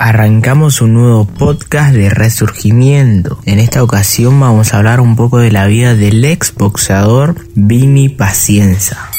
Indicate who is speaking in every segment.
Speaker 1: Arrancamos un nuevo podcast de resurgimiento. En esta ocasión vamos a hablar un poco de la vida del ex boxeador Vini Pacienza.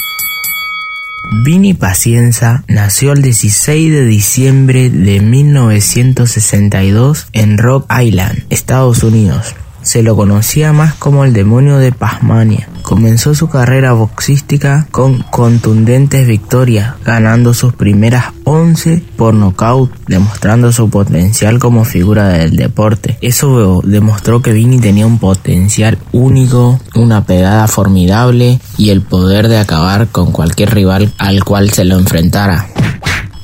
Speaker 1: Vini Pacienza nació el 16 de diciembre de 1962 en Rock Island, Estados Unidos. Se lo conocía más como el demonio de Pasmania. Comenzó su carrera boxística con contundentes victorias, ganando sus primeras 11 por nocaut, demostrando su potencial como figura del deporte. Eso demostró que Vini tenía un potencial único, una pegada formidable y el poder de acabar con cualquier rival al cual se lo enfrentara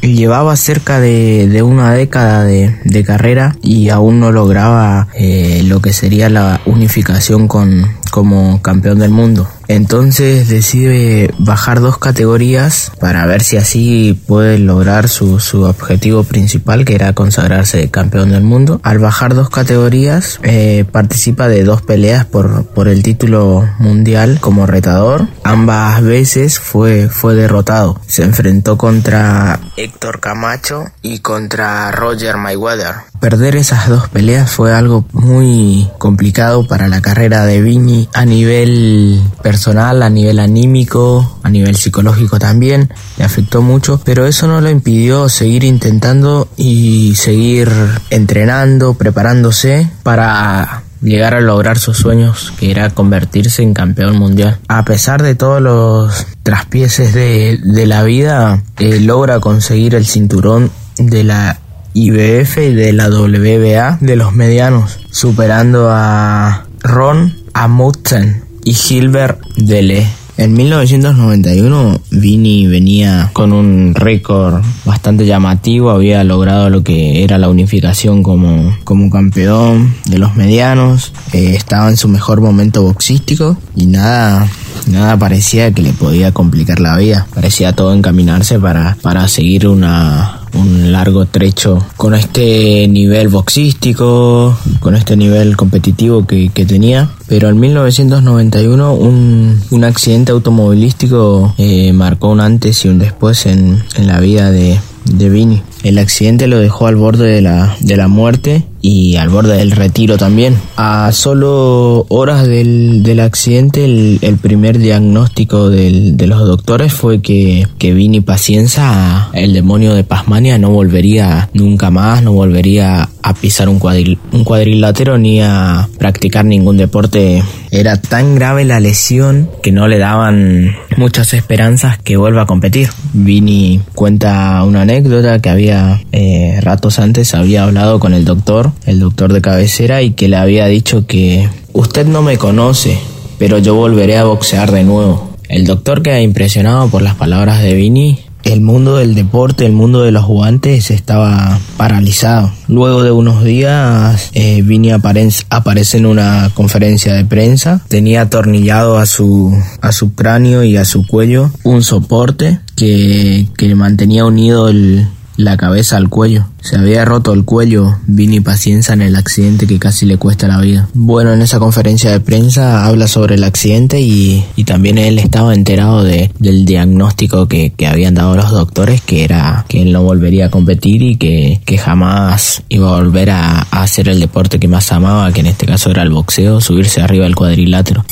Speaker 1: llevaba cerca de, una década de, carrera y aún no lograba eh, lo que sería la unificación con, como campeón del mundo. Entonces decide bajar dos categorías para ver si así puede lograr su, objetivo principal que era consagrarse campeón del mundo. Al bajar dos categorías eh, participa de dos peleas por, por el título mundial como retador. Ambas veces fue, fue derrotado. Se enfrentó contra Héctor Camacho y contra Roger Mayweather. Perder esas dos peleas fue algo muy complicado para la carrera de Vini a nivel personal, a nivel anímico, a nivel psicológico también. Le afectó mucho, pero eso no lo impidió seguir intentando y seguir entrenando, preparándose para llegar a lograr sus sueños, que era convertirse en campeón mundial. A pesar de todos los traspieces de, la vida, eh, logra conseguir el cinturón de la IBF y de la WBA de los medianos, superando a Ron Amundsen y Gilbert Dele. En 1991 Vini venía con un récord bastante llamativo, había logrado lo que era la unificación como, como campeón de los medianos, eh, estaba en su mejor momento boxístico y nada, nada parecía que le podía complicar la vida, parecía todo encaminarse para, para seguir una, un largo trecho con este nivel boxístico, con este nivel competitivo que, tenía. Pero en 1991 un, un accidente automovilístico eh, marcó un antes y un después en, en la vida de, de Vini. El accidente lo dejó al borde de la, de la muerte y al borde del retiro también. A solo horas del, del accidente, el, el, primer diagnóstico del, de los doctores fue que, que Vini Pacienza, el demonio de Pasmania, no volvería nunca más, no volvería a pisar un, cuadril, un cuadrilátero ni a practicar ningún deporte. Era tan grave la lesión que no le daban muchas esperanzas que vuelva a competir. Vini cuenta una anécdota que había eh, ratos antes había hablado con el doctor, el doctor de cabecera, y que le había dicho que usted no me conoce, pero yo volveré a boxear de nuevo. El doctor queda impresionado por las palabras de Vini. El mundo del deporte, el mundo de los guantes estaba paralizado. Luego de unos días, eh, Vini aparece en una conferencia de prensa. Tenía atornillado a su, a su cráneo y a su cuello un soporte que, que mantenía unido el, la cabeza al cuello. Se había roto el cuello Vini Pacienza en el accidente que casi le cuesta la vida. Bueno, en esa conferencia de prensa habla sobre el accidente y, también él estaba enterado de, del diagnóstico que, habían dado los doctores, que era que él no volvería a competir y que, jamás iba a volver a, a hacer el deporte que más amaba, que en este caso era el boxeo, subirse arriba del cuadrilátero.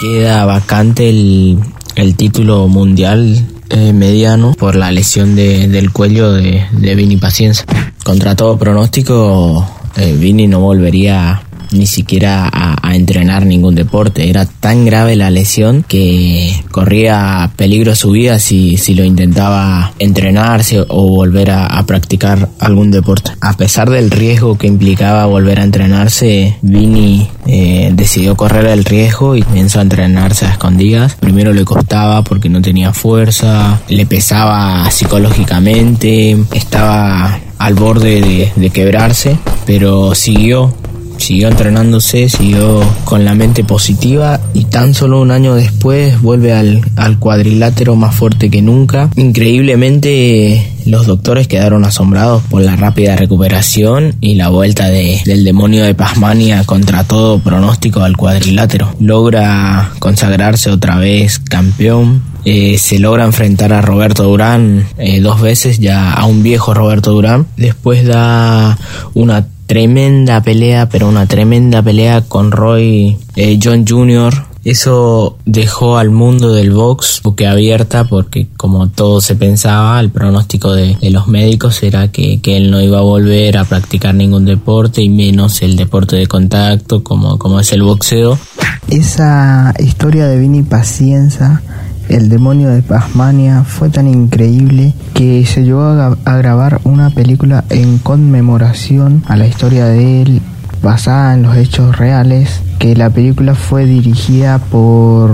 Speaker 1: Queda vacante el, el título mundial eh, mediano por la lesión de, del cuello de, de Vini Paciencia. Contra todo pronóstico, eh, Vini no volvería ni siquiera a, entrenar ningún deporte. Era tan grave la lesión que corría peligro su vida si, si lo intentaba entrenarse o volver a, practicar algún deporte. A pesar del riesgo que implicaba volver a entrenarse, Vini eh, decidió correr el riesgo y comenzó a entrenarse a escondidas. Primero le costaba porque no tenía fuerza, le pesaba psicológicamente, estaba al borde de quebrarse, pero siguió siguió entrenándose, siguió con la mente positiva y tan solo un año después vuelve al, cuadrilátero más fuerte que nunca. Increíblemente los doctores quedaron asombrados por la rápida recuperación y la vuelta del demonio de Pasmania contra todo pronóstico al cuadrilátero. Logra consagrarse otra vez campeón eh, se logra enfrentar a Roberto Durán eh, dos veces, ya a un viejo Roberto Durán. Después da una tremenda pelea, pero una tremenda pelea con Roy eh, John Jr., eso dejó al mundo del box abierta porque como todo se pensaba, el pronóstico de, los médicos era que, él no iba a volver a practicar ningún deporte y menos el deporte de contacto como, como es el boxeo.
Speaker 2: Esa historia de Vini Pacienza el demonio de Pasmania fue tan increíble que se llevó a, grabar una película en conmemoración a la historia de él basada en los hechos reales que la película fue dirigida por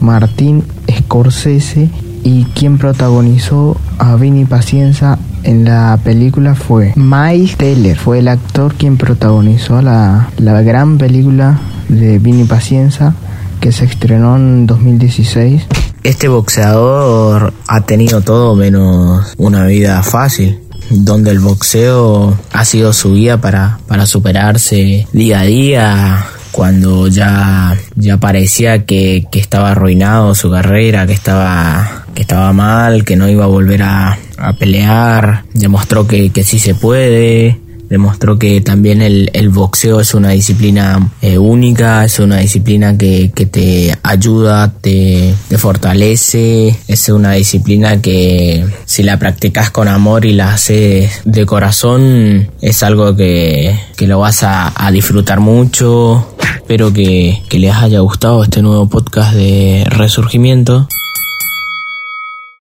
Speaker 2: Martín Scorsese y quien protagonizó a Vinny Pacienza en la película fue Mike Taylor, fue el actor quien protagonizó la, la gran película de Vinny Pacienza que se estrenó en 2016.
Speaker 1: Este boxeador ha tenido todo menos una vida fácil donde el boxeo ha sido su guía para, para superarse día a día, cuando ya, ya parecía que, que, estaba arruinado su carrera, que estaba, que estaba mal, que no iba a volver a, a pelear, demostró que, que sí se puede, demostró que también el, boxeo es una disciplina eh, única, es una disciplina que, te ayuda, te, te, fortalece, es una disciplina que si la practicas con amor y la haces de corazón, es algo que, que lo vas a, a disfrutar mucho. Espero que, que les haya gustado este nuevo podcast de Resurgimiento.